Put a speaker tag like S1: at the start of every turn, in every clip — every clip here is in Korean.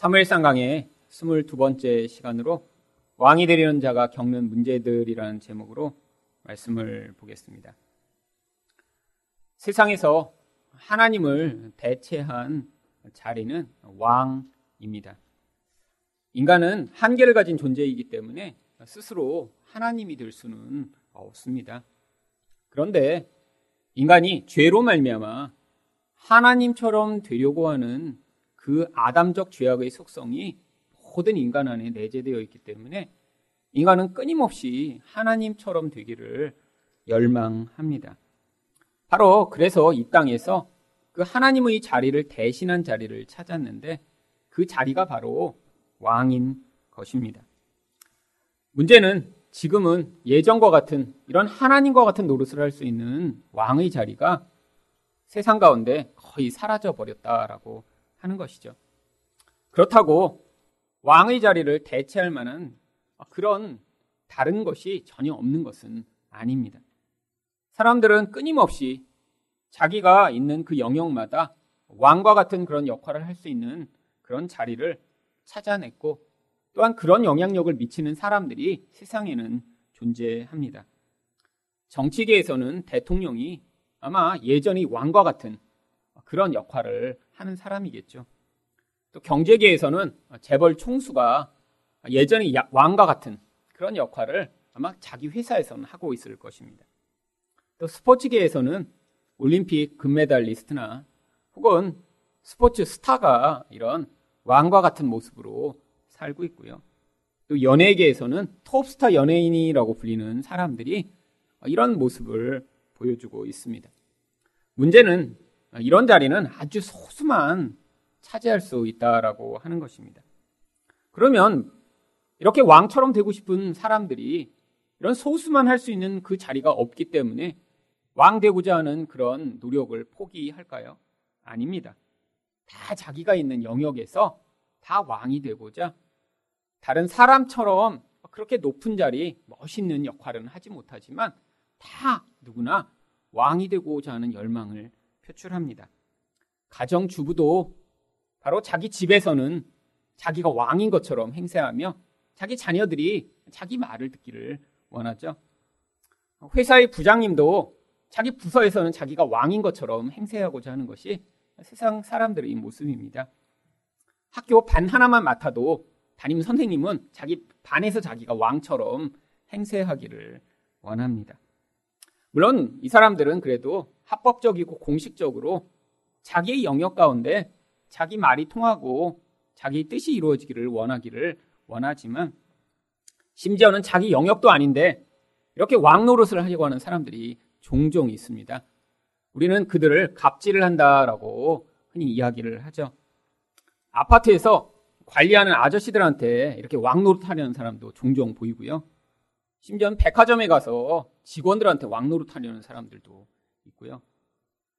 S1: 사무엘상 강의 22번째 시간으로 왕이 되려는 자가 겪는 문제들이라는 제목으로 말씀을 보겠습니다. 세상에서 하나님을 대체한 자리는 왕입니다. 인간은 한계를 가진 존재이기 때문에 스스로 하나님이 될 수는 없습니다. 그런데 인간이 죄로 말미암아 하나님처럼 되려고 하는 그 아담적 죄악의 속성이 모든 인간 안에 내재되어 있기 때문에 인간은 끊임없이 하나님처럼 되기를 열망합니다. 바로 그래서 이 땅에서 그 하나님의 자리를 대신한 자리를 찾았는데 그 자리가 바로 왕인 것입니다. 문제는 지금은 예전과 같은 이런 하나님과 같은 노릇을 할 수 있는 왕의 자리가 세상 가운데 거의 사라져 버렸다라고 하는 것이죠. 그렇다고 왕의 자리를 대체할 만한 그런 다른 것이 전혀 없는 것은 아닙니다. 사람들은 끊임없이 자기가 있는 그 영역마다 왕과 같은 그런 역할을 할 수 있는 그런 자리를 찾아냈고 또한 그런 영향력을 미치는 사람들이 세상에는 존재합니다. 정치계에서는 대통령이 아마 예전의 왕과 같은 그런 역할을 하는 사람이겠죠. 또 경제계에서는 재벌 총수가 예전의 왕과 같은 그런 역할을 아마 자기 회사에서는 하고 있을 것입니다. 또 스포츠계에서는 올림픽 금메달리스트나 혹은 스포츠 스타가 이런 왕과 같은 모습으로 살고 있고요. 또 연예계에서는 톱스타 연예인이라고 불리는 사람들이 이런 모습을 보여주고 있습니다. 문제는 이런 자리는 아주 소수만 차지할 수 있다라고 하는 것입니다. 그러면 이렇게 왕처럼 되고 싶은 사람들이 이런 소수만 할 수 있는 그 자리가 없기 때문에 왕 되고자 하는 그런 노력을 포기할까요? 아닙니다. 다 자기가 있는 영역에서 다 왕이 되고자 다른 사람처럼 그렇게 높은 자리, 멋있는 역할은 하지 못하지만 다 누구나 왕이 되고자 하는 열망을 표출합니다. 가정주부도 바로 자기 집에서는 자기가 왕인 것처럼 행세하며 자기 자녀들이 자기 말을 듣기를 원하죠. 회사의 부장님도 자기 부서에서는 자기가 왕인 것처럼 행세하고자 하는 것이 세상 사람들의 모습입니다. 학교 반 하나만 맡아도 담임 선생님은 자기 반에서 자기가 왕처럼 행세하기를 원합니다. 물론 이 사람들은 그래도 합법적이고 공식적으로 자기의 영역 가운데 자기 말이 통하고 자기 뜻이 이루어지기를 원하기를 원하지만 심지어는 자기 영역도 아닌데 이렇게 왕 노릇을 하려고 하는 사람들이 종종 있습니다. 우리는 그들을 갑질을 한다라고 흔히 이야기를 하죠. 아파트에서 관리하는 아저씨들한테 이렇게 왕 노릇 하려는 사람도 종종 보이고요. 심지어는 백화점에 가서 직원들한테 왕 노릇 하려는 사람들도 있고요.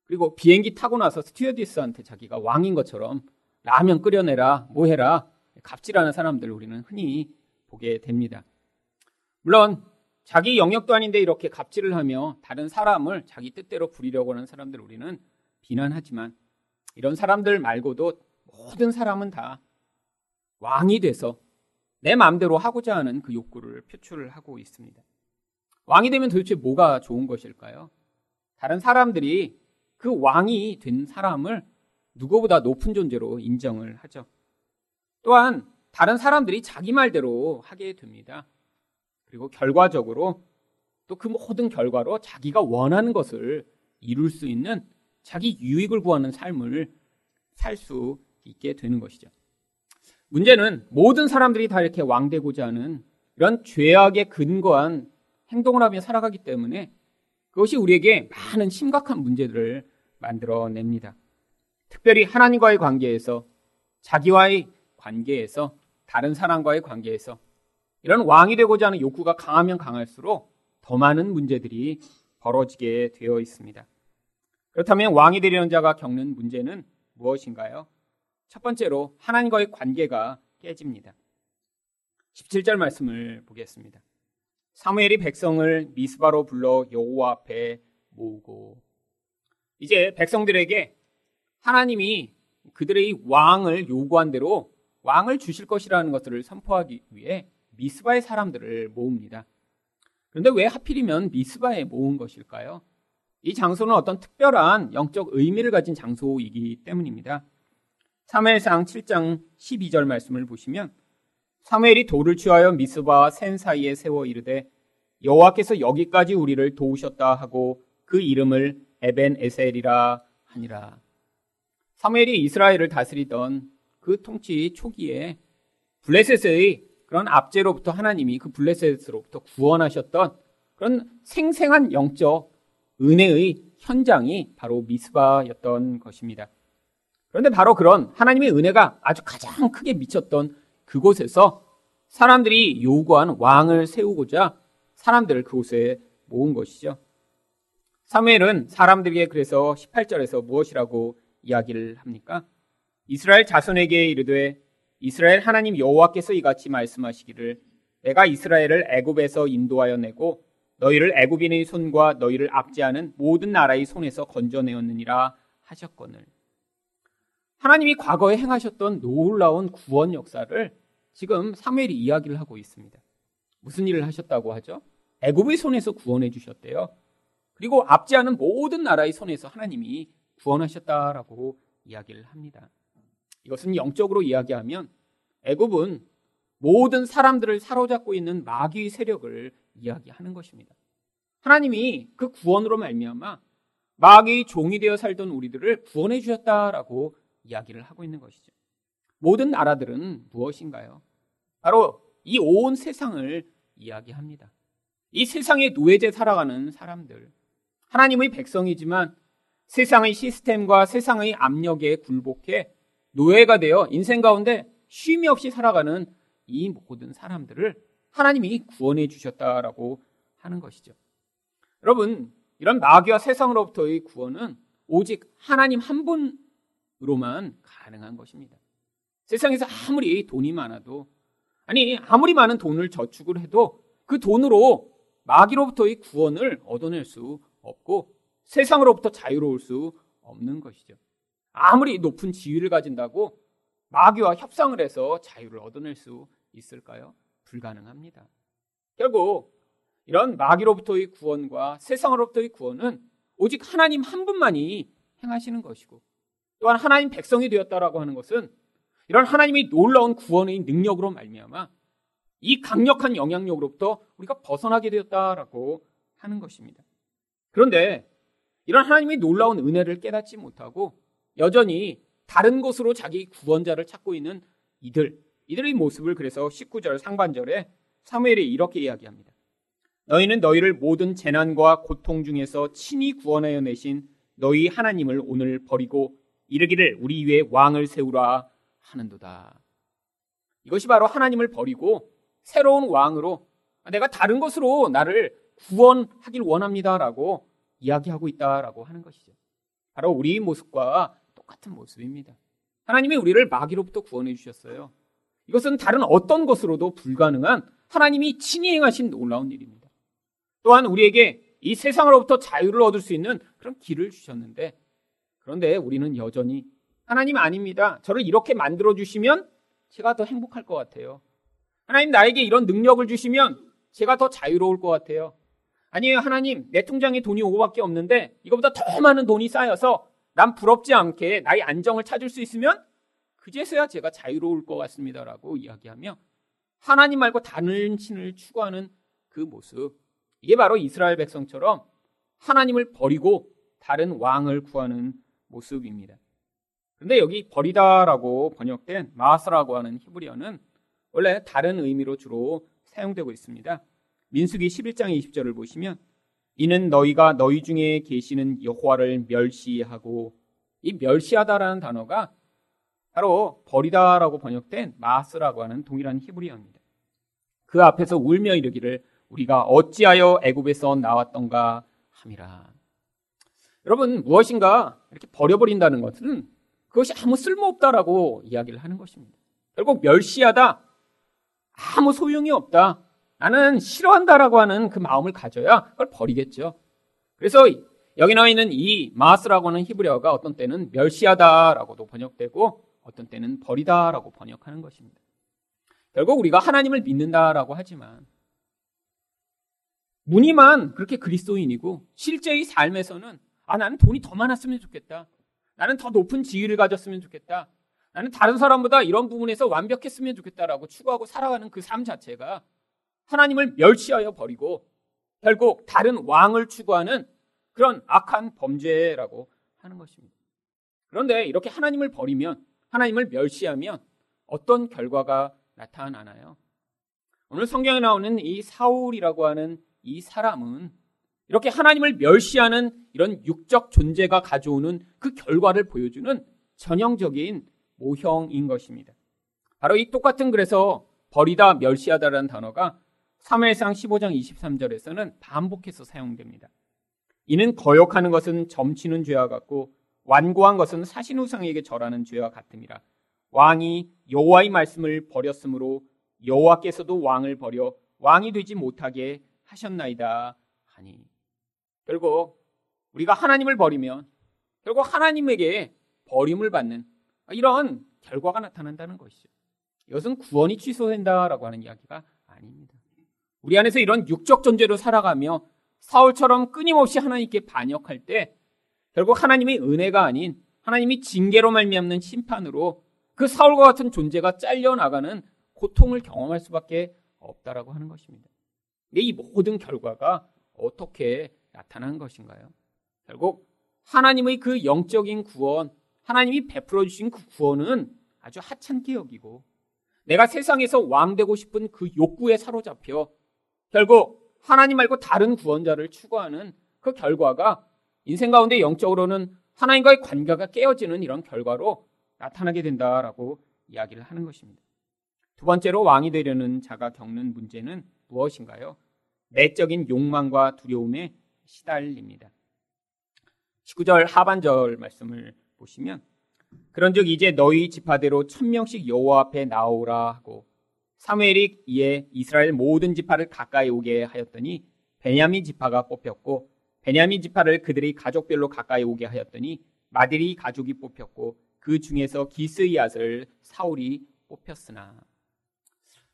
S1: 그리고 비행기 타고 나서 스튜어디스한테 자기가 왕인 것처럼 라면 끓여내라, 뭐 해라, 갑질하는 사람들 우리는 흔히 보게 됩니다. 물론 자기 영역도 아닌데 이렇게 갑질을 하며 다른 사람을 자기 뜻대로 부리려고 하는 사람들 우리는 비난하지만 이런 사람들 말고도 모든 사람은 다 왕이 돼서 내 마음대로 하고자 하는 그 욕구를 표출을 하고 있습니다. 왕이 되면 도대체 뭐가 좋은 것일까요? 다른 사람들이 그 왕이 된 사람을 누구보다 높은 존재로 인정을 하죠. 또한 다른 사람들이 자기 말대로 하게 됩니다. 그리고 결과적으로 또 그 모든 결과로 자기가 원하는 것을 이룰 수 있는 자기 유익을 구하는 삶을 살 수 있게 되는 것이죠. 문제는 모든 사람들이 다 이렇게 왕되고자 하는 이런 죄악에 근거한 행동을 하며 살아가기 때문에 그것이 우리에게 많은 심각한 문제들을 만들어냅니다. 특별히 하나님과의 관계에서 자기와의 관계에서 다른 사람과의 관계에서 이런 왕이 되고자 하는 욕구가 강하면 강할수록 더 많은 문제들이 벌어지게 되어 있습니다. 그렇다면 왕이 되려는 자가 겪는 문제는 무엇인가요? 첫 번째로 하나님과의 관계가 깨집니다. 17절 말씀을 보겠습니다. 사무엘이 백성을 미스바로 불러 여호와 앞에 모으고 이제 백성들에게 하나님이 그들의 왕을 요구한 대로 왕을 주실 것이라는 것들을 선포하기 위해 미스바의 사람들을 모읍니다. 그런데 왜 하필이면 미스바에 모은 것일까요? 이 장소는 어떤 특별한 영적 의미를 가진 장소이기 때문입니다. 사무엘상 7장 12절 말씀을 보시면 사무엘이 돌을 취하여 미스바와 센 사이에 세워 이르되 여호와께서 여기까지 우리를 도우셨다 하고 그 이름을 에벤 에셀이라 하니라. 사무엘이 이스라엘을 다스리던 그 통치 초기에 블레셋의 그런 압제로부터 하나님이 그 블레셋으로부터 구원하셨던 그런 생생한 영적 은혜의 현장이 바로 미스바였던 것입니다. 그런데 바로 그런 하나님의 은혜가 아주 가장 크게 미쳤던 그곳에서 사람들이 요구한 왕을 세우고자 사람들을 그곳에 모은 것이죠. 사무엘은 사람들에게 그래서 18절에서 무엇이라고 이야기를 합니까? 이스라엘 자손에게 이르되 이스라엘 하나님 여호와께서 이같이 말씀하시기를 내가 이스라엘을 애굽에서 인도하여 내고 너희를 애굽인의 손과 너희를 압제하는 모든 나라의 손에서 건져내었느니라 하셨거늘. 하나님이 과거에 행하셨던 놀라운 구원 역사를 지금 사무엘이 이야기를 하고 있습니다. 무슨 일을 하셨다고 하죠? 애굽의 손에서 구원해 주셨대요. 그리고 압제하는 모든 나라의 손에서 하나님이 구원하셨다라고 이야기를 합니다. 이것은 영적으로 이야기하면 애굽은 모든 사람들을 사로잡고 있는 마귀의 세력을 이야기하는 것입니다. 하나님이 그 구원으로 말미암아 마귀의 종이 되어 살던 우리들을 구원해 주셨다라고 이야기를 하고 있는 것이죠. 모든 나라들은 무엇인가요? 바로 이 온 세상을 이야기합니다. 이 세상에 노예제 살아가는 사람들, 하나님의 백성이지만 세상의 시스템과 세상의 압력에 굴복해 노예가 되어 인생 가운데 쉼이 없이 살아가는 이 모든 사람들을 하나님이 구원해 주셨다라고 하는 것이죠. 여러분, 이런 마귀와 세상으로부터의 구원은 오직 하나님 한 분으로만 가능한 것입니다. 세상에서 아무리 돈이 많아도, 아니, 아무리 많은 돈을 저축을 해도 그 돈으로 마귀로부터의 구원을 얻어낼 수 없고 세상으로부터 자유로울 수 없는 것이죠. 아무리 높은 지위를 가진다고 마귀와 협상을 해서 자유를 얻어낼 수 있을까요? 불가능합니다. 결국 이런 마귀로부터의 구원과 세상으로부터의 구원은 오직 하나님 한 분만이 행하시는 것이고 또한 하나님 백성이 되었다라고 하는 것은 이런 하나님이 놀라운 구원의 능력으로 말미암아 이 강력한 영향력으로부터 우리가 벗어나게 되었다라고 하는 것입니다. 그런데 이런 하나님의 놀라운 은혜를 깨닫지 못하고 여전히 다른 곳으로 자기 구원자를 찾고 있는 이들, 이들의 모습을 그래서 19절 상반절에 사무엘이 이렇게 이야기합니다. 너희는 너희를 모든 재난과 고통 중에서 친히 구원하여 내신 너희 하나님을 오늘 버리고 이르기를 우리 위에 왕을 세우라 하는도다. 이것이 바로 하나님을 버리고 새로운 왕으로 내가 다른 것으로 나를 구원하길 원합니다라고 이야기하고 있다라고 하는 것이죠. 바로 우리 모습과 똑같은 모습입니다. 하나님이 우리를 마귀로부터 구원해 주셨어요. 이것은 다른 어떤 것으로도 불가능한 하나님이 친히 행하신 놀라운 일입니다. 또한 우리에게 이 세상으로부터 자유를 얻을 수 있는 그런 길을 주셨는데 그런데 우리는 여전히 하나님 아닙니다. 저를 이렇게 만들어 주시면 제가 더 행복할 것 같아요. 하나님 나에게 이런 능력을 주시면 제가 더 자유로울 것 같아요. 아니에요, 하나님. 내 통장에 돈이 5밖에 없는데 이거보다 더 많은 돈이 쌓여서 난 부럽지 않게 나의 안정을 찾을 수 있으면 그제서야 제가 자유로울 것 같습니다라고 이야기하며 하나님 말고 다른 신을 추구하는 그 모습 이게 바로 이스라엘 백성처럼 하나님을 버리고 다른 왕을 구하는 모습입니다. 그런데 여기 버리다라고 번역된 마스라고 하는 히브리어는 원래 다른 의미로 주로 사용되고 있습니다. 민수기 11장 20절을 보시면 이는 너희가 너희 중에 계시는 여호와를 멸시하고 이 멸시하다라는 단어가 바로 버리다라고 번역된 마스라고 하는 동일한 히브리어입니다. 그 앞에서 울며 이르기를 우리가 어찌하여 애굽에서 나왔던가 함이라. 여러분 무엇인가 이렇게 버려버린다는 것은 그것이 아무 쓸모없다라고 이야기를 하는 것입니다. 결국 멸시하다 아무 소용이 없다. 나는 싫어한다라고 하는 그 마음을 가져야 그걸 버리겠죠. 그래서 여기 나와 있는 이 마스라고 하는 히브리어가 어떤 때는 멸시하다라고도 번역되고 어떤 때는 버리다라고 번역하는 것입니다. 결국 우리가 하나님을 믿는다라고 하지만 무늬만 그렇게 그리스도인이고 실제의 삶에서는 아 나는 돈이 더 많았으면 좋겠다. 나는 더 높은 지위를 가졌으면 좋겠다. 나는 다른 사람보다 이런 부분에서 완벽했으면 좋겠다라고 추구하고 살아가는 그 삶 자체가 하나님을 멸시하여 버리고 결국 다른 왕을 추구하는 그런 악한 범죄라고 하는 것입니다. 그런데 이렇게 하나님을 버리면 하나님을 멸시하면 어떤 결과가 나타나나요? 오늘 성경에 나오는 이 사울이라고 하는 이 사람은 이렇게 하나님을 멸시하는 이런 육적 존재가 가져오는 그 결과를 보여주는 전형적인 모형인 것입니다. 바로 이 똑같은 그래서 버리다 멸시하다라는 단어가 3회상 15장 23절에서는 반복해서 사용됩니다. 이는 거역하는 것은 점치는 죄와 같고 완고한 것은 사신 우상에게 절하는 죄와 같음이라. 왕이 여호와의 말씀을 버렸으므로 여호와께서도 왕을 버려 왕이 되지 못하게 하셨나이다 하니. 결국 우리가 하나님을 버리면 결국 하나님에게 버림을 받는 이런 결과가 나타난다는 것이죠. 이것은 구원이 취소된다라고 하는 이야기가 아닙니다. 우리 안에서 이런 육적 존재로 살아가며 사울처럼 끊임없이 하나님께 반역할 때 결국 하나님의 은혜가 아닌 하나님이 징계로 말미암는 심판으로 그 사울과 같은 존재가 잘려 나가는 고통을 경험할 수밖에 없다라고 하는 것입니다. 이 모든 결과가 어떻게 나타난 것인가요? 결국 하나님의 그 영적인 구원, 하나님이 베풀어 주신 그 구원은 아주 하찮게 여기고 내가 세상에서 왕 되고 싶은 그 욕구에 사로잡혀 결국 하나님 말고 다른 구원자를 추구하는 그 결과가 인생 가운데 영적으로는 하나님과의 관계가 깨어지는 이런 결과로 나타나게 된다라고 이야기를 하는 것입니다. 두 번째로 왕이 되려는 자가 겪는 문제는 무엇인가요? 내적인 욕망과 두려움에 시달립니다. 19절 하반절 말씀을 보시면 그런즉 이제 너희 지파대로 천명씩 여호와 앞에 나오라 하고 사무엘이 이에 이스라엘 모든 지파를 가까이 오게 하였더니 베냐민 지파가 뽑혔고 베냐민 지파를 그들의 가족별로 가까이 오게 하였더니 마디리 가족이 뽑혔고 그 중에서 기스이앗을 사울이 뽑혔으나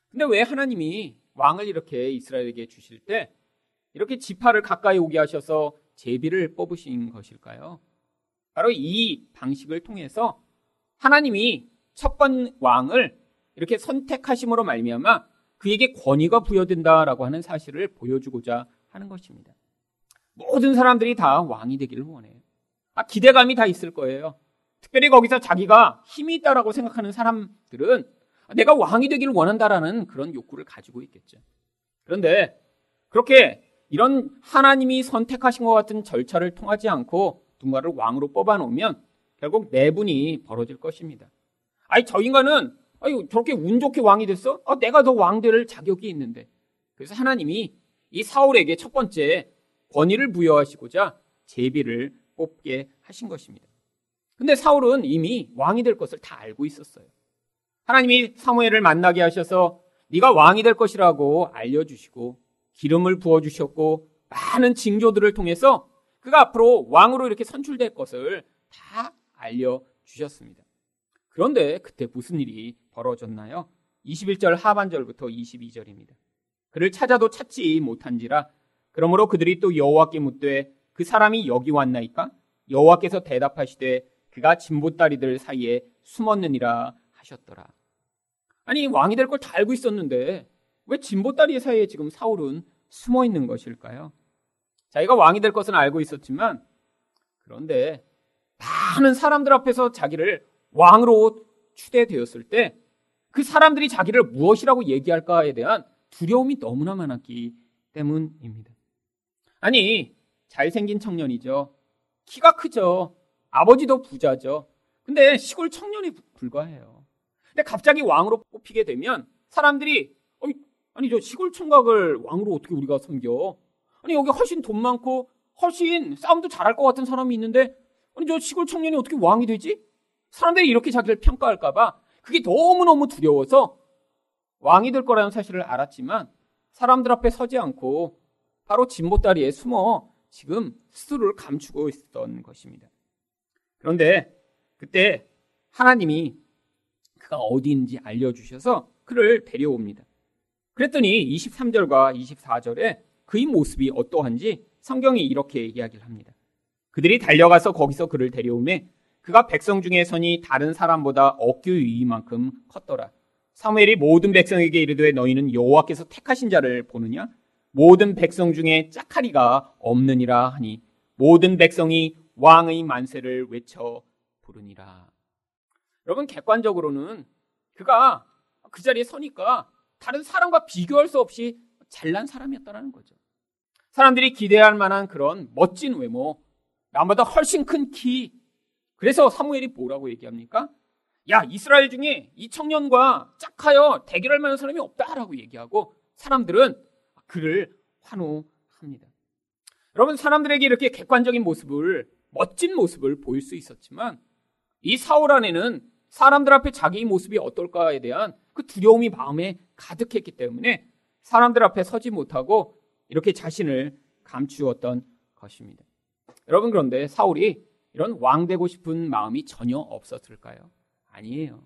S1: 근데 왜 하나님이 왕을 이렇게 이스라엘에게 주실 때 이렇게 지파를 가까이 오게 하셔서 제비를 뽑으신 것일까요? 바로 이 방식을 통해서 하나님이 첫 번 왕을 이렇게 선택하심으로 말미암아 그에게 권위가 부여된다라고 하는 사실을 보여주고자 하는 것입니다. 모든 사람들이 다 왕이 되기를 원해요. 아, 기대감이 다 있을 거예요. 특별히 거기서 자기가 힘이 있다라고 생각하는 사람들은 내가 왕이 되기를 원한다라는 그런 욕구를 가지고 있겠죠. 그런데 그렇게 이런 하나님이 선택하신 것 같은 절차를 통하지 않고 누군가를 왕으로 뽑아놓으면 결국 내분이 벌어질 것입니다. 아니 저 인간은 아니 저렇게 운 좋게 왕이 됐어? 아, 내가 더 왕될 자격이 있는데. 그래서 하나님이 이 사울에게 첫 번째 권위를 부여하시고자 제비를 뽑게 하신 것입니다. 근데 사울은 이미 왕이 될 것을 다 알고 있었어요. 하나님이 사무엘을 만나게 하셔서 네가 왕이 될 것이라고 알려주시고 기름을 부어주셨고 많은 징조들을 통해서 그가 앞으로 왕으로 이렇게 선출될 것을 다 알려주셨습니다. 그런데 그때 무슨 일이 벌어졌나요? 21절 하반절부터 22절입니다. 그를 찾아도 찾지 못한지라 그러므로 그들이 또 여호와께 묻되 그 사람이 여기 왔나이까? 여호와께서 대답하시되 그가 진보다리들 사이에 숨었느니라 하셨더라. 아니 왕이 될 걸 다 알고 있었는데 왜 진보다리 사이에 지금 사울은 숨어 있는 것일까요? 자기가 왕이 될 것은 알고 있었지만 그런데 많은 사람들 앞에서 자기를 왕으로 추대되었을 때 그 사람들이 자기를 무엇이라고 얘기할까에 대한 두려움이 너무나 많았기 때문입니다. 아니, 잘생긴 청년이죠. 키가 크죠. 아버지도 부자죠. 근데 시골 청년이 불과해요. 근데 갑자기 왕으로 뽑히게 되면 사람들이 아니 저 시골 총각을 왕으로 어떻게 우리가 섬겨? 아니 여기 훨씬 돈 많고 훨씬 싸움도 잘할 것 같은 사람이 있는데 아니 저 시골 청년이 어떻게 왕이 되지? 사람들이 이렇게 자기를 평가할까봐 그게 너무너무 두려워서 왕이 될 거라는 사실을 알았지만 사람들 앞에 서지 않고 바로 진보다리에 숨어 지금 스스로를 감추고 있었던 것입니다. 그런데 그때 하나님이 그가 어디 있는지 알려주셔서 그를 데려옵니다. 그랬더니 23절과 24절에 그의 모습이 어떠한지 성경이 이렇게 이야기를 합니다. 그들이 달려가서 거기서 그를 데려오매 그가 백성 중에 선이 다른 사람보다 어깨 위만큼 컸더라. 사무엘이 모든 백성에게 이르되 너희는 여호와께서 택하신 자를 보느냐? 모든 백성 중에 짝하리가 없느니라 하니 모든 백성이 왕의 만세를 외쳐 부르니라. 여러분 객관적으로는 그가 그 자리에 서니까 다른 사람과 비교할 수 없이 잘난 사람이었다는 거죠. 사람들이 기대할 만한 그런 멋진 외모, 나보다 훨씬 큰 키. 그래서 사무엘이 뭐라고 얘기합니까? 야, 이스라엘 중에 이 청년과 짝하여 대결할 만한 사람이 없다라고 얘기하고 사람들은 그를 환호합니다. 여러분, 사람들에게 이렇게 객관적인 모습을, 멋진 모습을 보일 수 있었지만 이 사울 안에는 사람들 앞에 자기 모습이 어떨까에 대한 그 두려움이 마음에 가득했기 때문에 사람들 앞에 서지 못하고 이렇게 자신을 감추었던 것입니다. 여러분 그런데 사울이 이런 왕 되고 싶은 마음이 전혀 없었을까요? 아니에요.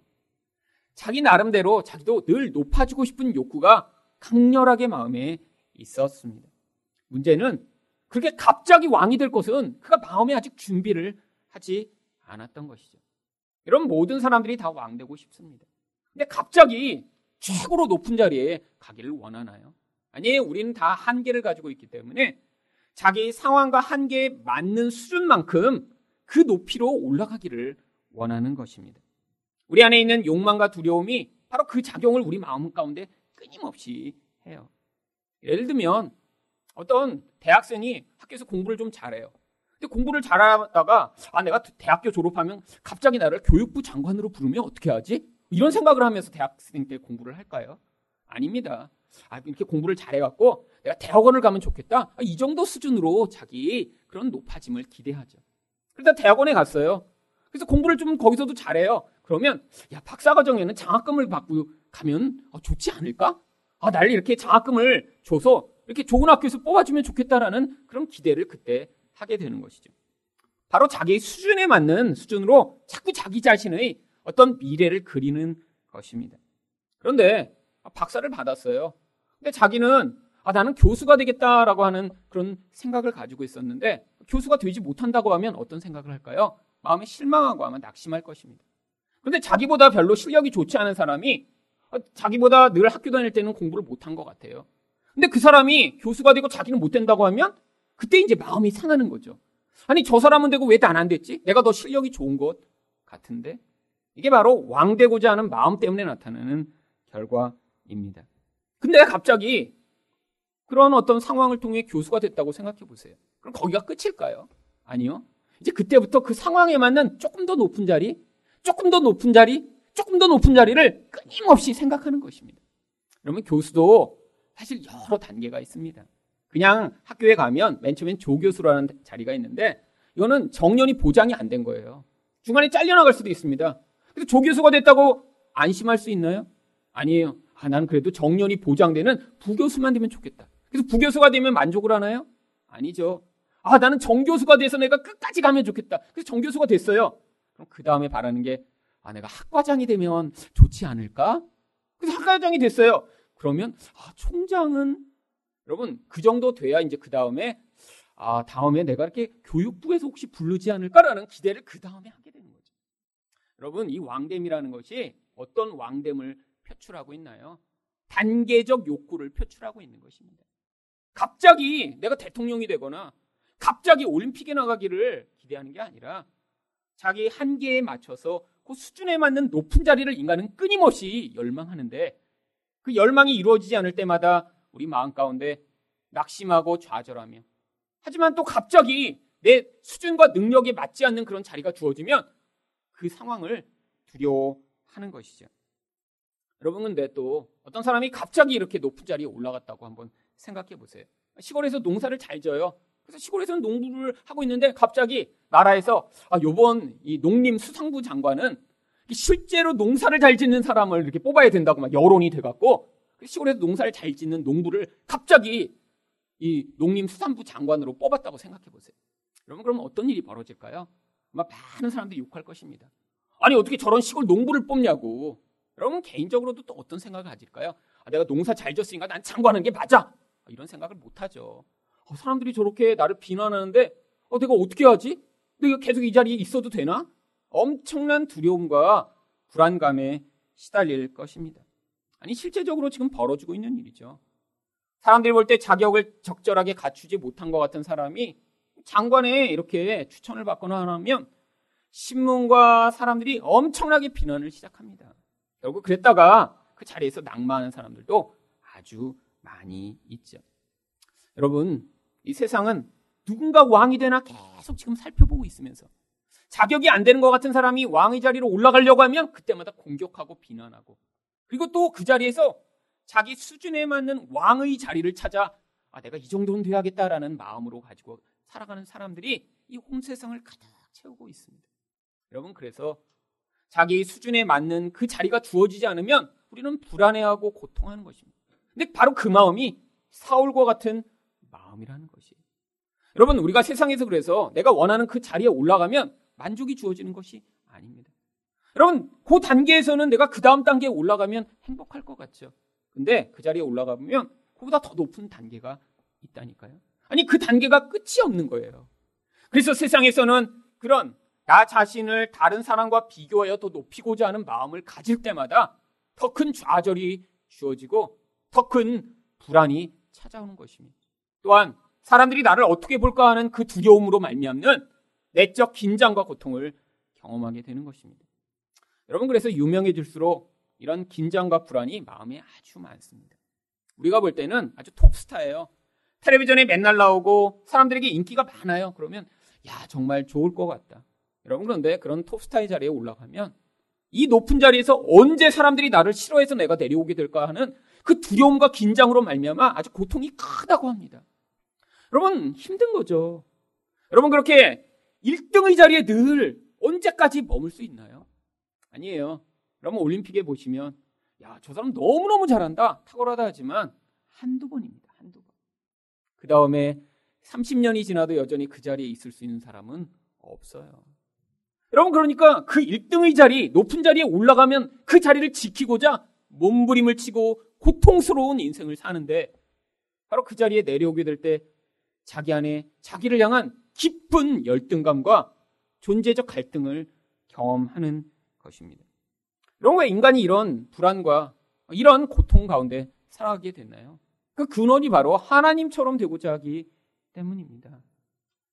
S1: 자기 나름대로 자기도 늘 높아지고 싶은 욕구가 강렬하게 마음에 있었습니다. 문제는 그렇게 갑자기 왕이 될 것은 그가 마음에 아직 준비를 하지 않았던 것이죠. 이런 모든 사람들이 다 왕 되고 싶습니다. 근데 갑자기 최고로 높은 자리에 가기를 원하나요? 아니에요. 우리는 다 한계를 가지고 있기 때문에 자기 상황과 한계에 맞는 수준만큼 그 높이로 올라가기를 원하는 것입니다. 우리 안에 있는 욕망과 두려움이 바로 그 작용을 우리 마음 가운데 끊임없이 해요. 예를 들면 어떤 대학생이 학교에서 공부를 좀 잘해요. 근데 공부를 잘하다가 아 내가 대학교 졸업하면 갑자기 나를 교육부 장관으로 부르면 어떻게 하지? 이런 생각을 하면서 대학생 때 공부를 할까요? 아닙니다. 아, 이렇게 공부를 잘해갖고 내가 대학원을 가면 좋겠다. 아, 이 정도 수준으로 자기 그런 높아짐을 기대하죠. 그러다 대학원에 갔어요. 그래서 공부를 좀 거기서도 잘해요. 그러면 야 박사과정에는 장학금을 받고 가면 어, 좋지 않을까? 아, 날 이렇게 장학금을 줘서 이렇게 좋은 학교에서 뽑아주면 좋겠다라는 그런 기대를 그때 하게 되는 것이죠. 바로 자기 수준에 맞는 수준으로 자꾸 자기 자신의 어떤 미래를 그리는 것입니다. 그런데 박사를 받았어요. 근데 자기는 아, 나는 교수가 되겠다라고 하는 그런 생각을 가지고 있었는데 교수가 되지 못한다고 하면 어떤 생각을 할까요? 마음에 실망하고 아마 낙심할 것입니다. 그런데 자기보다 별로 실력이 좋지 않은 사람이 어, 자기보다 늘 학교 다닐 때는 공부를 못한 것 같아요. 근데 그 사람이 교수가 되고 자기는 못 된다고 하면 그때 이제 마음이 상하는 거죠. 아니 저 사람은 되고 왜 난 안 됐지? 내가 더 실력이 좋은 것 같은데 이게 바로 왕 되고자 하는 마음 때문에 나타나는 결과입니다. 근데 갑자기 그런 어떤 상황을 통해 교수가 됐다고 생각해 보세요. 그럼 거기가 끝일까요? 아니요. 이제 그때부터 그 상황에 맞는 조금 더 높은 자리, 조금 더 높은 자리, 조금 더 높은 자리를 끊임없이 생각하는 것입니다. 그러면 교수도 사실 여러 단계가 있습니다. 그냥 학교에 가면 맨 처음엔 조교수라는 자리가 있는데 이거는 정년이 보장이 안 된 거예요. 중간에 잘려나갈 수도 있습니다. 그래서 조교수가 됐다고 안심할 수 있나요? 아니에요. 아, 나는 그래도 정년이 보장되는 부교수만 되면 좋겠다. 그래서 부교수가 되면 만족을 하나요? 아니죠. 아, 나는 정교수가 돼서 내가 끝까지 가면 좋겠다. 그래서 정교수가 됐어요. 그럼 그 다음에 바라는 게, 아, 내가 학과장이 되면 좋지 않을까? 그래서 학과장이 됐어요. 그러면, 아, 총장은, 여러분, 그 정도 돼야 이제 그 다음에, 아, 다음에 내가 이렇게 교육부에서 혹시 부르지 않을까라는 기대를 그 다음에 거죠. 여러분, 이 왕됨이라는 것이 어떤 왕됨을 표출하고 있나요? 단계적 욕구를 표출하고 있는 것입니다. 갑자기 내가 대통령이 되거나 갑자기 올림픽에 나가기를 기대하는 게 아니라 자기 한계에 맞춰서 그 수준에 맞는 높은 자리를 인간은 끊임없이 열망하는데 그 열망이 이루어지지 않을 때마다 우리 마음 가운데 낙심하고 좌절하며 하지만 또 갑자기 내 수준과 능력에 맞지 않는 그런 자리가 주어지면 그 상황을 두려워하는 것이죠. 여러분 근데 또 어떤 사람이 갑자기 이렇게 높은 자리에 올라갔다고 한번 생각해 보세요. 시골에서 농사를 잘 져요. 그래서 시골에서는 농부를 하고 있는데 갑자기 나라에서 아 요번 이 농림수산부 장관은 실제로 농사를 잘 짓는 사람을 이렇게 뽑아야 된다고 막 여론이 돼 갖고 시골에서 농사를 잘 짓는 농부를 갑자기 이 농림수산부 장관으로 뽑았다고 생각해 보세요. 여러분 그러면 어떤 일이 벌어질까요? 아마 많은 사람들이 욕할 것입니다. 아니 어떻게 저런 시골 농부를 뽑냐고 여러분 개인적으로도 또 어떤 생각을 가질까요? 아, 내가 농사 잘 졌으니까 난 참고하는 게 맞아. 이런 생각을 못 하죠. 어, 사람들이 저렇게 나를 비난하는데 어, 내가 어떻게 하지? 내가 계속 이 자리에 있어도 되나? 엄청난 두려움과 불안감에 시달릴 것입니다. 아니 실제적으로 지금 벌어지고 있는 일이죠. 사람들이 볼 때 자격을 적절하게 갖추지 못한 것 같은 사람이 장관에 이렇게 추천을 받거나 하면 신문과 사람들이 엄청나게 비난을 시작합니다. 결국 그랬다가 그 자리에서 낙마하는 사람들도 아주 많이 있죠. 여러분, 이 세상은 누군가 왕이 되나 계속 지금 살펴보고 있으면서 자격이 안 되는 것 같은 사람이 왕의 자리로 올라가려고 하면 그때마다 공격하고 비난하고 그리고 또 그 자리에서 자기 수준에 맞는 왕의 자리를 찾아 아, 내가 이 정도는 돼야겠다라는 마음으로 가지고 살아가는 사람들이 이온 세상을 가득 채우고 있습니다. 여러분, 그래서 자기 수준에 맞는 그 자리가 주어지지 않으면 우리는 불안해하고 고통하는 것입니다. 근데 바로 그 마음이 사울과 같은 마음이라는 것이에요. 여러분, 우리가 세상에서 그래서 내가 원하는 그 자리에 올라가면 만족이 주어지는 것이 아닙니다. 여러분, 그 단계에서는 내가 그 다음 단계에 올라가면 행복할 것 같죠. 근데 그 자리에 올라가면 그보다 더 높은 단계가 있다니까요. 아니, 그 단계가 끝이 없는 거예요. 그래서 세상에서는 그런 나 자신을 다른 사람과 비교하여 더 높이고자 하는 마음을 가질 때마다 더 큰 좌절이 주어지고 더 큰 불안이 찾아오는 것입니다. 또한 사람들이 나를 어떻게 볼까 하는 그 두려움으로 말미암는 내적 긴장과 고통을 경험하게 되는 것입니다. 여러분 그래서 유명해질수록 이런 긴장과 불안이 마음에 아주 많습니다. 우리가 볼 때는 아주 톱스타예요. 텔레비전에 맨날 나오고 사람들에게 인기가 많아요. 그러면 야 정말 좋을 것 같다. 여러분 그런데 그런 톱스타의 자리에 올라가면 이 높은 자리에서 언제 사람들이 나를 싫어해서 내가 내려오게 될까 하는 그 두려움과 긴장으로 말미암아 아주 고통이 크다고 합니다. 여러분 힘든 거죠. 여러분 그렇게 1등의 자리에 늘 언제까지 머물 수 있나요? 아니에요. 여러분 올림픽에 보시면 야, 저 사람 너무너무 잘한다. 탁월하다 하지만 한두 번입니다. 그 다음에 30년이 지나도 여전히 그 자리에 있을 수 있는 사람은 없어요. 여러분 그러니까 그 1등의 자리, 높은 자리에 올라가면 그 자리를 지키고자 몸부림을 치고 고통스러운 인생을 사는데 바로 그 자리에 내려오게 될 때 자기 안에 자기를 향한 깊은 열등감과 존재적 갈등을 경험하는 것입니다. 여러분 왜 인간이 이런 불안과 이런 고통 가운데 살아가게 됐나요? 그 근원이 바로 하나님처럼 되고자 하기 때문입니다.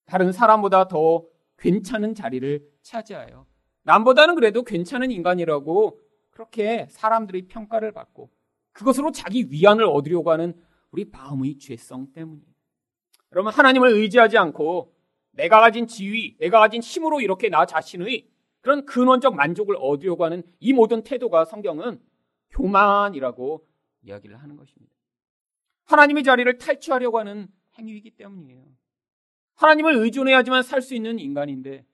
S1: 다른 사람보다 더 괜찮은 자리를 차지하여 남보다는 그래도 괜찮은 인간이라고 그렇게 사람들의 평가를 받고 그것으로 자기 위안을 얻으려고 하는 우리 마음의 죄성 때문이에요. 여러분 하나님을 의지하지 않고 내가 가진 지위, 내가 가진 힘으로 이렇게 나 자신의 그런 근원적 만족을 얻으려고 하는 이 모든 태도가 성경은 교만이라고 이야기를 하는 것입니다. 하나님의 자리를 탈취하려고 하는 행위이기 때문이에요. 하나님을 의존해야지만 살 수 있는 인간인데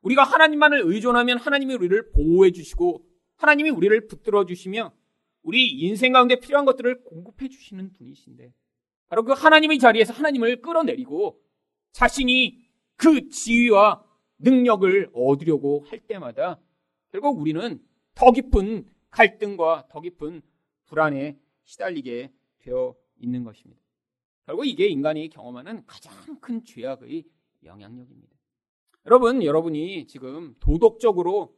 S1: 우리가 하나님만을 의존하면 하나님이 우리를 보호해 주시고 하나님이 우리를 붙들어 주시며 우리 인생 가운데 필요한 것들을 공급해 주시는 분이신데 바로 그 하나님의 자리에서 하나님을 끌어내리고 자신이 그 지위와 능력을 얻으려고 할 때마다 결국 우리는 더 깊은 갈등과 더 깊은 불안에 시달리게 되어 있는 것입니다. 결국 이게 인간이 경험하는 가장 큰 죄악의 영향력입니다. 여러분, 여러분이 지금 도덕적으로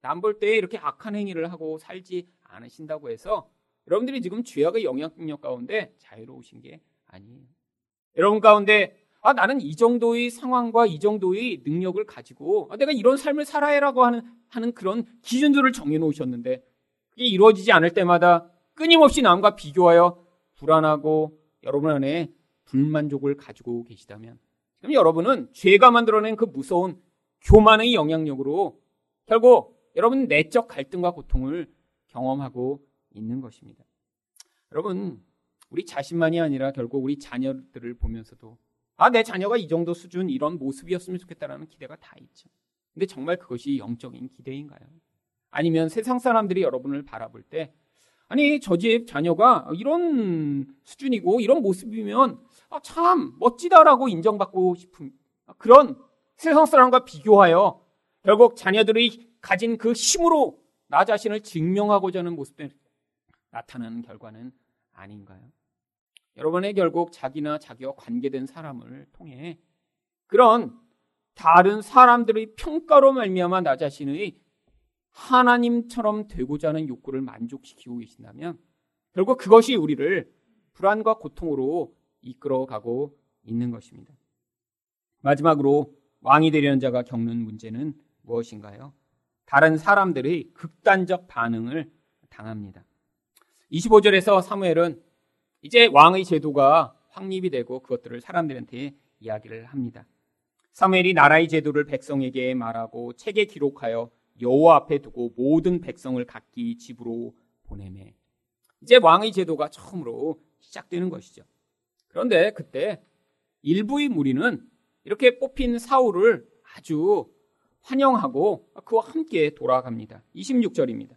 S1: 남볼 때 이렇게 악한 행위를 하고 살지 않으신다고 해서 여러분들이 지금 죄악의 영향력 가운데 자유로우신 게 아니에요. 여러분 가운데 아 나는 이 정도의 상황과 이 정도의 능력을 가지고 아, 내가 이런 삶을 살아야라고 하는 하는 그런 기준들을 정해 놓으셨는데 이게 이루어지지 않을 때마다 끊임없이 남과 비교하여 불안하고 여러분 안에 불만족을 가지고 계시다면 그럼 여러분은 죄가 만들어낸 그 무서운 교만의 영향력으로 결국 여러분 내적 갈등과 고통을 경험하고 있는 것입니다. 여러분, 우리 자신만이 아니라 결국 우리 자녀들을 보면서도 아, 내 자녀가 이 정도 수준 이런 모습이었으면 좋겠다라는 기대가 다 있죠. 근데 정말 그것이 영적인 기대인가요? 아니면 세상 사람들이 여러분을 바라볼 때 아니 저 집 자녀가 이런 수준이고 이런 모습이면 아, 참 멋지다라고 인정받고 싶은 그런 세상 사람과 비교하여 결국 자녀들이 가진 그 힘으로 나 자신을 증명하고자 하는 모습에 나타나는 결과는 아닌가요? 여러분의 결국 자기나 자기와 관계된 사람을 통해 그런 다른 사람들의 평가로 말미암아 나 자신의 하나님처럼 되고자 하는 욕구를 만족시키고 계신다면 결국 그것이 우리를 불안과 고통으로 이끌어가고 있는 것입니다. 마지막으로 왕이 되려는 자가 겪는 문제는 무엇인가요? 다른 사람들의 극단적 반응을 당합니다. 25절에서 사무엘은 이제 왕의 제도가 확립이 되고 그것들을 사람들한테 이야기를 합니다. 사무엘이 나라의 제도를 백성에게 말하고 책에 기록하여 여호와 앞에 두고 모든 백성을 각기 집으로 보내매 이제 왕의 제도가 처음으로 시작되는 것이죠. 그런데 그때 일부의 무리는 이렇게 뽑힌 사울을 아주 환영하고 그와 함께 돌아갑니다. 26절입니다.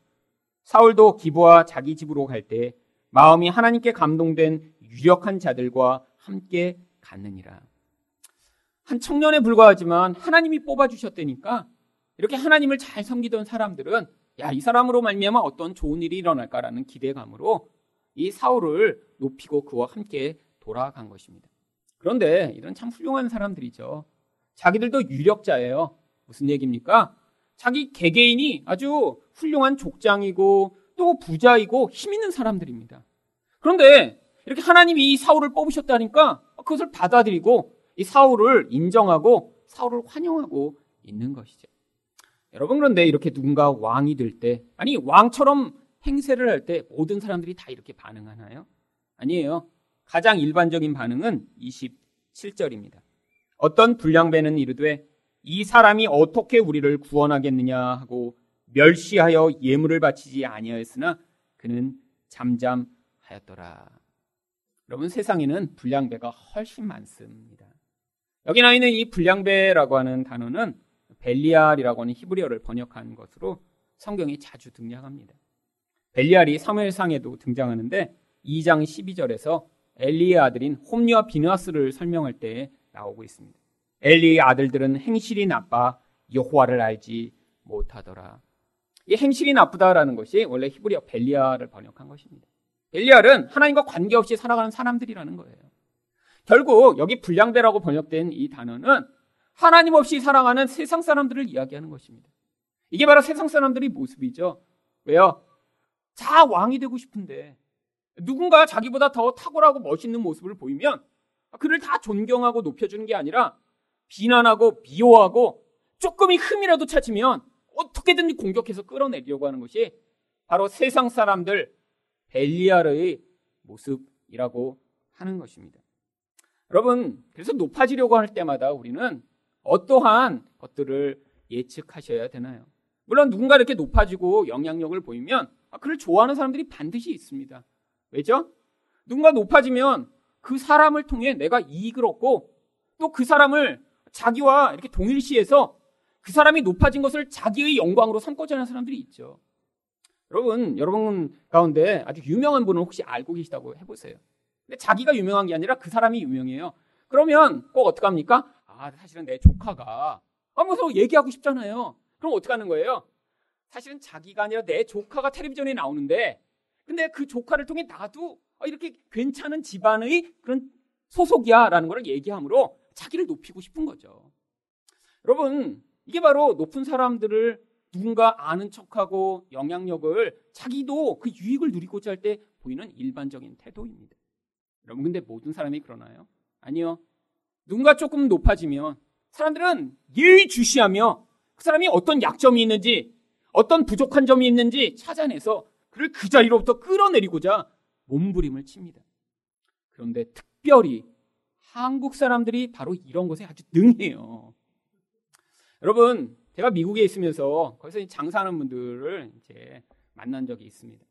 S1: 사울도 기부와 자기 집으로 갈 때 마음이 하나님께 감동된 유력한 자들과 함께 갔느니라. 한 청년에 불과하지만 하나님이 뽑아주셨다니까 이렇게 하나님을 잘 섬기던 사람들은 야, 이 사람으로 말미암아 어떤 좋은 일이 일어날까라는 기대감으로 이 사울을 높이고 그와 함께 돌아간 것입니다. 그런데 이런 참 훌륭한 사람들이죠. 자기들도 유력자예요. 무슨 얘기입니까? 자기 개개인이 아주 훌륭한 족장이고 또 부자이고 힘 있는 사람들입니다. 그런데 이렇게 하나님이 이 사울을 뽑으셨다니까 그것을 받아들이고 이 사울을 인정하고 사울을 환영하고 있는 것이죠. 여러분 그런데 이렇게 누군가 왕이 될 때 아니 왕처럼 행세를 할 때 모든 사람들이 다 이렇게 반응하나요? 아니에요. 가장 일반적인 반응은 27절입니다. 어떤 불량배는 이르되 이 사람이 어떻게 우리를 구원하겠느냐 하고 멸시하여 예물을 바치지 아니하였으나 그는 잠잠하였더라. 여러분 세상에는 불량배가 훨씬 많습니다. 여기 나 있는 이 불량배라고 하는 단어는 벨리알이라고 하는 히브리어를 번역한 것으로 성경이 자주 등장합니다. 벨리알이 사무엘상에도 등장하는데 2장 12절에서 엘리의 아들인 홈리와 비누아스를 설명할 때 나오고 있습니다. 엘리의 아들들은 행실이 나빠 여호와를 알지 못하더라. 이 행실이 나쁘다라는 것이 원래 히브리어 벨리알을 번역한 것입니다. 벨리알은 하나님과 관계없이 살아가는 사람들이라는 거예요. 결국 여기 불량배라고 번역된 이 단어는 하나님 없이 살아가는 세상 사람들을 이야기하는 것입니다. 이게 바로 세상 사람들의 모습이죠. 왜요? 자 왕이 되고 싶은데 누군가 자기보다 더 탁월하고 멋있는 모습을 보이면 그를 다 존경하고 높여주는 게 아니라 비난하고 미워하고 조금이 흠이라도 찾으면 어떻게든 공격해서 끌어내려고 하는 것이 바로 세상 사람들 벨리아르의 모습이라고 하는 것입니다. 여러분, 그래서 높아지려고 할 때마다 우리는 어떠한 것들을 예측하셔야 되나요? 물론 누군가 이렇게 높아지고 영향력을 보이면 그를 좋아하는 사람들이 반드시 있습니다. 왜죠? 누군가 높아지면 그 사람을 통해 내가 이익을 얻고 또 그 사람을 자기와 이렇게 동일시해서 그 사람이 높아진 것을 자기의 영광으로 삼고자 하는 사람들이 있죠. 여러분, 여러분 가운데 아주 유명한 분을 혹시 알고 계시다고 해보세요. 근데 자기가 유명한 게 아니라 그 사람이 유명해요. 그러면 꼭 어떡합니까? 아, 사실은 내 조카가 하면서 얘기하고 싶잖아요. 그럼 어떡하는 거예요? 사실은 자기가 아니라 내 조카가 텔레비전에 나오는데 근데 그 조카를 통해 나도 이렇게 괜찮은 집안의 그런 소속이야 라는 걸 얘기함으로 자기를 높이고 싶은 거죠. 여러분, 이게 바로 높은 사람들을 누군가 아는 척하고 영향력을 자기도 그 유익을 누리고자 할 때 보이는 일반적인 태도입니다. 여러분, 근데 모든 사람이 그러나요? 아니요. 누군가 조금 높아지면 사람들은 예의주시하며 그 사람이 어떤 약점이 있는지 어떤 부족한 점이 있는지 찾아내서 그를 그 자리로부터 끌어내리고자 몸부림을 칩니다. 그런데 특별히 한국 사람들이 바로 이런 것에 아주 능해요. 여러분, 제가 미국에 있으면서 거기서 장사하는 분들을 이제 만난 적이 있습니다.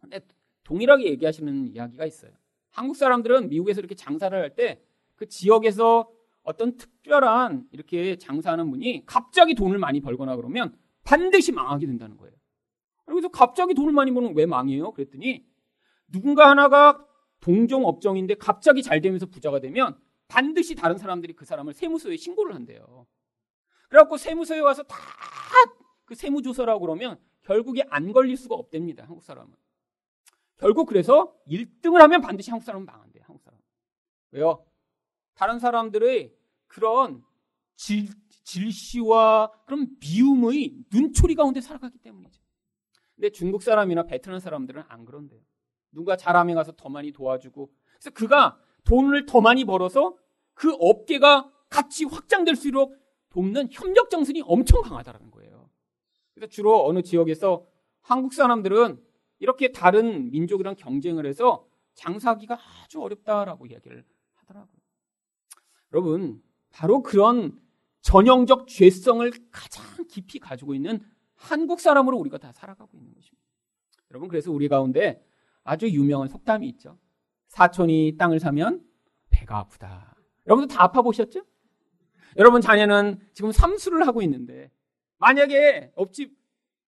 S1: 근데 동일하게 얘기하시는 이야기가 있어요. 한국 사람들은 미국에서 이렇게 장사를 할 때 그 지역에서 어떤 특별한 이렇게 장사하는 분이 갑자기 돈을 많이 벌거나 그러면 반드시 망하게 된다는 거예요. 그래서 갑자기 돈을 많이 버는 왜 망해요? 그랬더니 누군가 하나가 동종 업종인데 갑자기 잘 되면서 부자가 되면 반드시 다른 사람들이 그 사람을 세무서에 신고를 한대요. 그래갖고 세무서에 와서 다 그 세무조서라고 그러면 결국에 안 걸릴 수가 없답니다. 한국 사람은. 결국 그래서 1등을 하면 반드시 한국 사람은 망한대요. 한국 사람. 왜요? 다른 사람들의 그런 질, 질시와 그런 미움의 눈초리 가운데 살아가기 때문이죠. 근데 중국 사람이나 베트남 사람들은 안 그런데요. 누가 잘하면 가서 더 많이 도와주고 그래서 그가 돈을 더 많이 벌어서 그 업계가 같이 확장될수록 돕는 협력 정신이 엄청 강하다는 거예요. 그래서 주로 어느 지역에서 한국 사람들은 이렇게 다른 민족이랑 경쟁을 해서 장사하기가 아주 어렵다라고 이야기를 하더라고요. 여러분, 바로 그런 전형적 죄성을 가장 깊이 가지고 있는 한국 사람으로 우리가 다 살아가고 있는 것입니다. 여러분, 그래서 우리 가운데 아주 유명한 속담이 있죠. 사촌이 땅을 사면 배가 아프다. 여러분도 다 아파 보셨죠? 여러분 자녀는 지금 삼수를 하고 있는데 만약에 옆집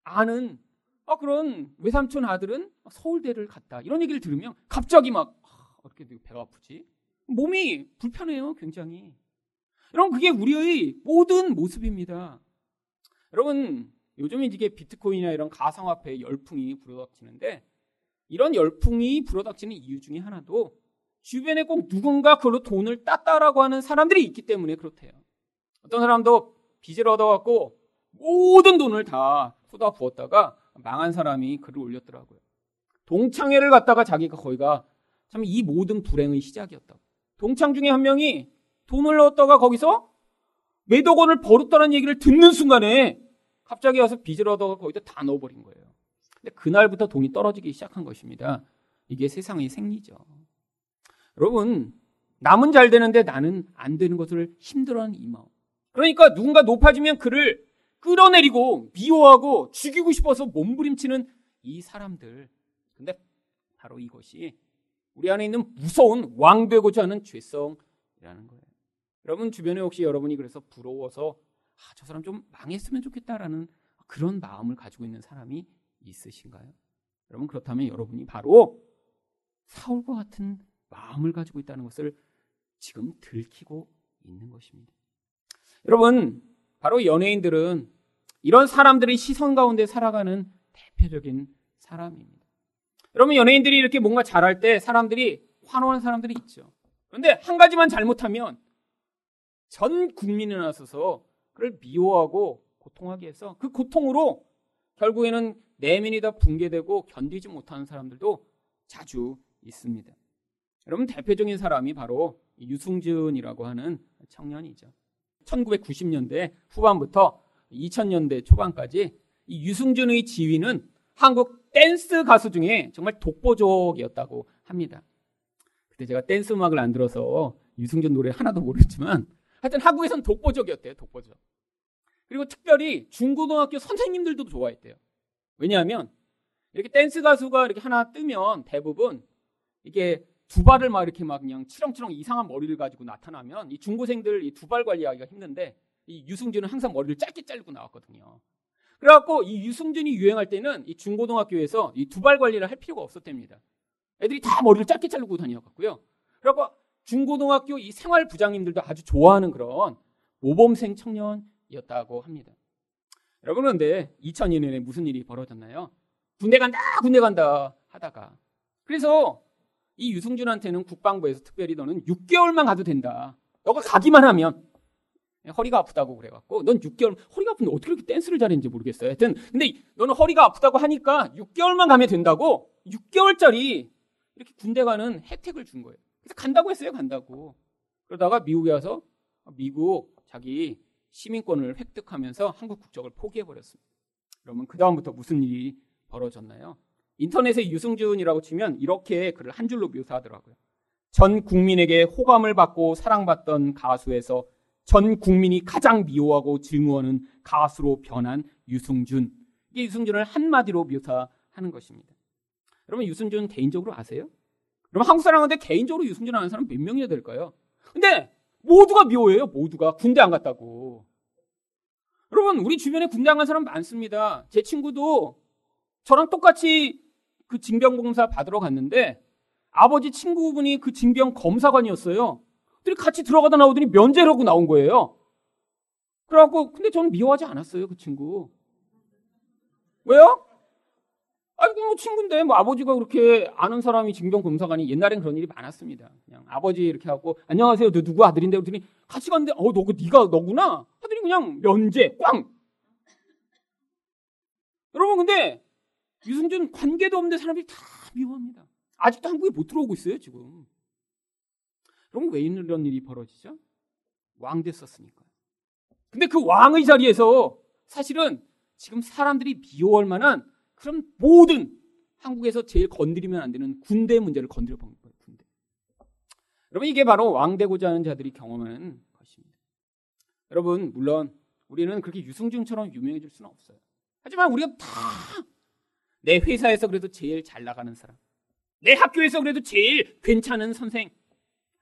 S1: 아는 아, 그런 외삼촌 아들은 서울대를 갔다 이런 얘기를 들으면 갑자기 막 아, 어떻게 배가 아프지? 몸이 불편해요, 굉장히. 여러분 그게 우리의 모든 모습입니다. 여러분 요즘 이게 비트코인이나 이런 가상화폐 열풍이 불어닥치는데 이런 열풍이 불어닥치는 이유 중에 하나도 주변에 꼭 누군가 그걸로 돈을 땄다라고 하는 사람들이 있기 때문에 그렇대요. 어떤 사람도 빚을 얻어갖고 모든 돈을 다 쏟아 부었다가 망한 사람이 글을 올렸더라고요. 동창회를 갔다가 자기가 거기가 참 이 모든 불행의 시작이었다고. 동창 중에 한 명이 돈을 넣었다가 거기서 몇억 원을 벌었다는 얘기를 듣는 순간에 갑자기 와서 빚을 얻어가 거기다 다 넣어버린 거예요. 근데 그날부터 돈이 떨어지기 시작한 것입니다. 이게 세상의 생리죠. 여러분, 남은 잘 되는데 나는 안 되는 것을 힘들어하는 이 마음. 그러니까 누군가 높아지면 그를 끌어내리고 미워하고 죽이고 싶어서 몸부림치는 이 사람들. 근데 바로 이것이 우리 안에 있는 무서운 왕 되고자 하는 죄성이라는 거예요. 여러분 주변에 혹시 여러분이 그래서 부러워서 아, 저 사람 좀 망했으면 좋겠다라는 그런 마음을 가지고 있는 사람이 있으신가요? 여러분 그렇다면 여러분이 바로 사울과 같은 마음을 가지고 있다는 것을 지금 들키고 있는 것입니다. 여러분, 바로 연예인들은 이런 사람들의 시선 가운데 살아가는 대표적인 사람입니다. 여러분, 연예인들이 이렇게 뭔가 잘할 때 사람들이 환호하는 사람들이 있죠. 그런데 한 가지만 잘못하면 전 국민에 나서서 그를 미워하고 고통하게 해서 그 고통으로 결국에는 내면이 다 붕괴되고 견디지 못하는 사람들도 자주 있습니다. 여러분 대표적인 사람이 바로 유승준이라고 하는 청년이죠. 1990년대 후반부터 2000년대 초반까지 이 유승준의 지위는 한국 댄스 가수 중에 정말 독보적이었다고 합니다. 그때 제가 댄스 음악을 안 들어서 유승준 노래 하나도 모르지만 하여튼 한국에선 독보적이었대요. 독보적. 그리고 특별히 중고등학교 선생님들도 좋아했대요. 왜냐하면 이렇게 댄스 가수가 이렇게 하나 뜨면 대부분 이게 두 발을 막 이렇게 막 그냥 치렁치렁 이상한 머리를 가지고 나타나면 이 중고생들 이 두 발 관리하기가 힘든데 이 유승준은 항상 머리를 짧게 자르고 나왔거든요. 그래갖고 이 유승준이 유행할 때는 이 중고등학교에서 이 두발 관리를 할 필요가 없었답니다. 애들이 다 머리를 짧게 자르고 다녀갖고요. 그래갖고 중고등학교 이 생활 부장님들도 아주 좋아하는 그런 모범생 청년이었다고 합니다. 여러분 그런데 2002년에 무슨 일이 벌어졌나요? 군대 간다 군대 간다 하다가 그래서 이 유승준한테는 국방부에서 특별히 너는 6개월만 가도 된다. 너가 가기만 하면 허리가 아프다고 그래갖고 넌 6개월 허리가 아픈데 어떻게 이렇게 댄스를 잘했는지 모르겠어요. 하여튼 근데 너는 허리가 아프다고 하니까 6개월만 가면 된다고 6개월짜리 이렇게 군대 가는 혜택을 준 거예요. 그래서 간다고 했어요. 간다고. 그러다가 미국에 와서 미국 자기 시민권을 획득하면서 한국 국적을 포기해 버렸습니다. 그러면 그 다음부터 무슨 일이 벌어졌나요? 인터넷에 유승준이라고 치면 이렇게 그를 한 줄로 묘사하더라고요. 전 국민에게 호감을 받고 사랑받던 가수에서 전 국민이 가장 미워하고 증오하는 가수로 변한 유승준. 이게 유승준을 한마디로 묘사하는 것입니다. 여러분 유승준 개인적으로 아세요? 여러분 한국 사람한테 개인적으로 유승준 아는 사람 몇 명이나 될까요? 근데 모두가 미워해요. 모두가 군대 안 갔다고. 여러분 우리 주변에 군대 안 간 사람 많습니다. 제 친구도 저랑 똑같이 그 징병 검사 받으러 갔는데 아버지 친구분이 그 징병 검사관이었어요. 둘이 같이 들어가다 나오더니 면제라고 나온 거예요. 그래갖고 근데 저는 미워하지 않았어요 그 친구. 왜요? 뭐 친구인데 뭐 아버지가 그렇게 아는 사람이 징병검사관이 옛날엔 그런 일이 많았습니다. 그냥 아버지 이렇게 하고 안녕하세요, 너 누구 아들인데 그랬더니 같이 갔는데 어, 너그 네가 너구나 하더니 그냥 면제 꽝. 여러분 근데 유승준 관계도 없는 사람들이 다 미워합니다. 아직도 한국에 못 들어오고 있어요 지금. 그럼 왜 이런 일이 벌어지죠? 왕 됐었으니까. 근데 그 왕의 자리에서 사실은 지금 사람들이 미워할 만한 그런 모든 한국에서 제일 건드리면 안 되는 군대 문제를 건드려 본 거예요. 군대. 여러분 이게 바로 왕 되고자 하는 자들이 경험하는 것입니다. 여러분 물론 우리는 그렇게 유승준처럼 유명해질 수는 없어요. 하지만 우리가 다 내 회사에서 그래도 제일 잘 나가는 사람, 내 학교에서 그래도 제일 괜찮은 선생,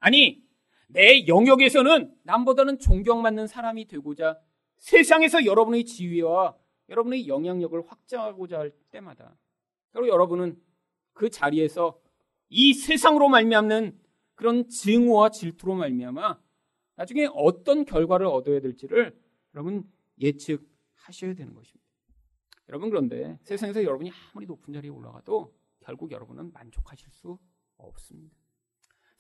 S1: 아니 내 영역에서는 남보다는 존경받는 사람이 되고자 세상에서 여러분의 지위와 여러분의 영향력을 확장하고자 할 때마다 그리고 여러분은 그 자리에서 이 세상으로 말미암는 그런 증오와 질투로 말미암아 나중에 어떤 결과를 얻어야 될지를 여러분 예측하셔야 되는 것입니다. 여러분 그런데 세상에서 여러분이 아무리 높은 자리에 올라가도 결국 여러분은 만족하실 수 없습니다.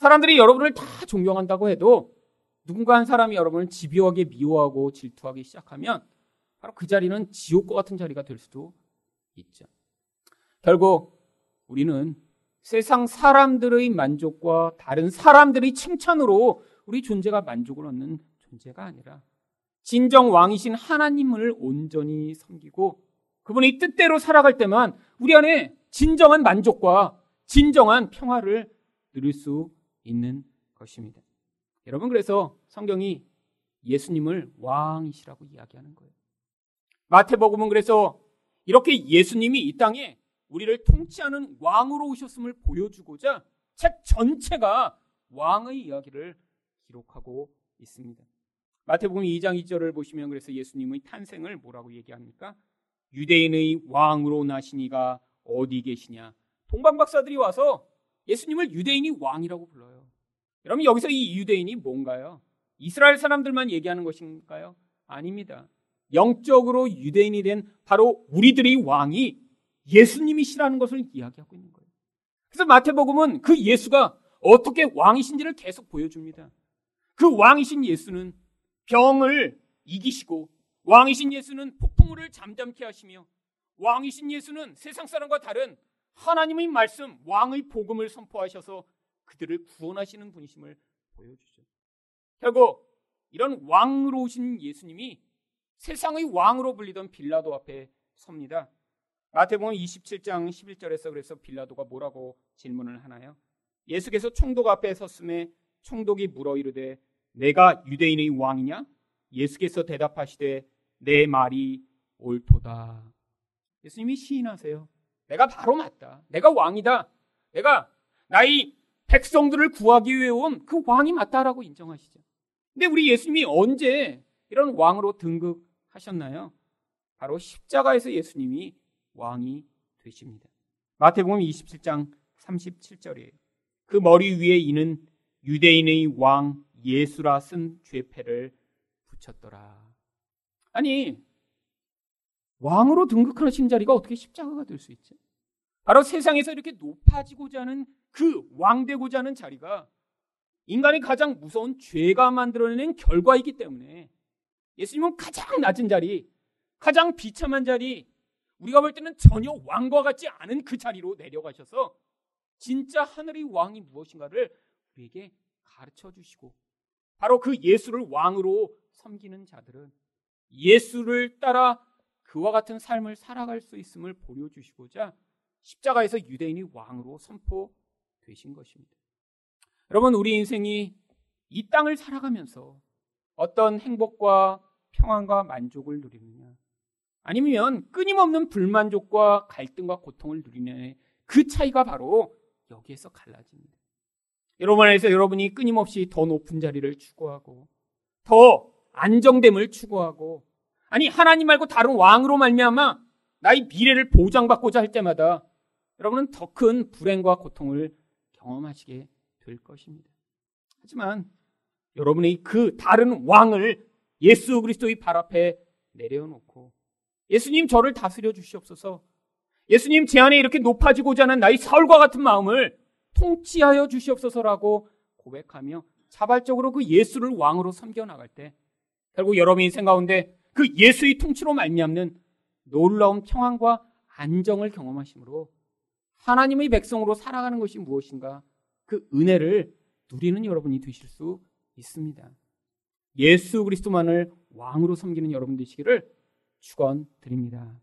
S1: 사람들이 여러분을 다 존경한다고 해도 누군가 한 사람이 여러분을 집요하게 미워하고 질투하기 시작하면 바로 그 자리는 지옥과 같은 자리가 될 수도 있죠. 결국 우리는 세상 사람들의 만족과 다른 사람들의 칭찬으로 우리 존재가 만족을 얻는 존재가 아니라 진정 왕이신 하나님을 온전히 섬기고 그분의 뜻대로 살아갈 때만 우리 안에 진정한 만족과 진정한 평화를 누릴 수 있는 것입니다. 여러분 그래서 성경이 예수님을 왕이시라고 이야기하는 거예요. 마태복음은 그래서 이렇게 예수님이 이 땅에 우리를 통치하는 왕으로 오셨음을 보여주고자 책 전체가 왕의 이야기를 기록하고 있습니다. 마태복음 2장 2절을 보시면 그래서 예수님의 탄생을 뭐라고 얘기합니까? 유대인의 왕으로 나시니가 어디 계시냐? 동방 박사들이 와서 예수님을 유대인이 왕이라고 불러요. 여러분 여기서 이 유대인이 뭔가요? 이스라엘 사람들만 얘기하는 것인가요? 아닙니다. 영적으로 유대인이 된 바로 우리들의 왕이 예수님이시라는 것을 이야기하고 있는 거예요. 그래서 마태복음은 그 예수가 어떻게 왕이신지를 계속 보여줍니다. 그 왕이신 예수는 병을 이기시고 왕이신 예수는 폭풍우를 잠잠케 하시며 왕이신 예수는 세상 사람과 다른 하나님의 말씀, 왕의 복음을 선포하셔서 그들을 구원하시는 분이심을 보여주죠. 결국 이런 왕으로 오신 예수님이 세상의 왕으로 불리던 빌라도 앞에 섭니다. 마태복음 27장 11절에서 그래서 빌라도가 뭐라고 질문을 하나요? 예수께서 총독 앞에 섰음에 총독이 물어 이르되 내가 유대인의 왕이냐? 예수께서 대답하시되 내 말이 옳도다. 예수님이 시인하세요. 내가 바로 맞다. 내가 왕이다. 내가 나의 백성들을 구하기 위해 온 그 왕이 맞다라고 인정하시죠. 근데 우리 예수님이 언제 이런 왕으로 등극하셨나요? 바로 십자가에서 예수님이 왕이 되십니다. 마태복음 27장 37절이에요. 그 머리 위에 이는 유대인의 왕 예수라 쓴 죄패를 붙였더라. 아니 왕으로 등극하신 자리가 어떻게 십자가가 될 수 있지? 바로 세상에서 이렇게 높아지고자 하는 그 왕되고자 하는 자리가 인간이 가장 무서운 죄가 만들어내는 결과이기 때문에 예수님은 가장 낮은 자리, 가장 비참한 자리, 우리가 볼 때는 전혀 왕과 같지 않은 그 자리로 내려가셔서 진짜 하늘의 왕이 무엇인가를 우리에게 가르쳐 주시고 바로 그 예수를 왕으로 섬기는 자들은 예수를 따라 그와 같은 삶을 살아갈 수 있음을 보여주시고자 십자가에서 유대인이 왕으로 선포되신 것입니다. 여러분, 우리 인생이 이 땅을 살아가면서 어떤 행복과 평안과 만족을 누리느냐, 아니면 끊임없는 불만족과 갈등과 고통을 누리느냐의 그 차이가 바로 여기에서 갈라집니다. 여러분 안에서 여러분이 끊임없이 더 높은 자리를 추구하고 더 안정됨을 추구하고 아니 하나님 말고 다른 왕으로 말미암아 나의 미래를 보장받고자 할 때마다 여러분은 더 큰 불행과 고통을 경험하시게 될 것입니다. 하지만 여러분의 그 다른 왕을 예수 그리스도의 발 앞에 내려놓고 예수님 저를 다스려 주시옵소서. 예수님 제 안에 이렇게 높아지고자 하는 나의 사울과 같은 마음을 통치하여 주시옵소서라고 고백하며 자발적으로 그 예수를 왕으로 섬겨 나갈 때 결국 여러분 인생 가운데 그 예수의 통치로 말미암는 놀라운 평안과 안정을 경험하심으로 하나님의 백성으로 살아가는 것이 무엇인가 그 은혜를 누리는 여러분이 되실 수 있습니다. 예수 그리스도만을 왕으로 섬기는 여러분 되시기를 축원드립니다.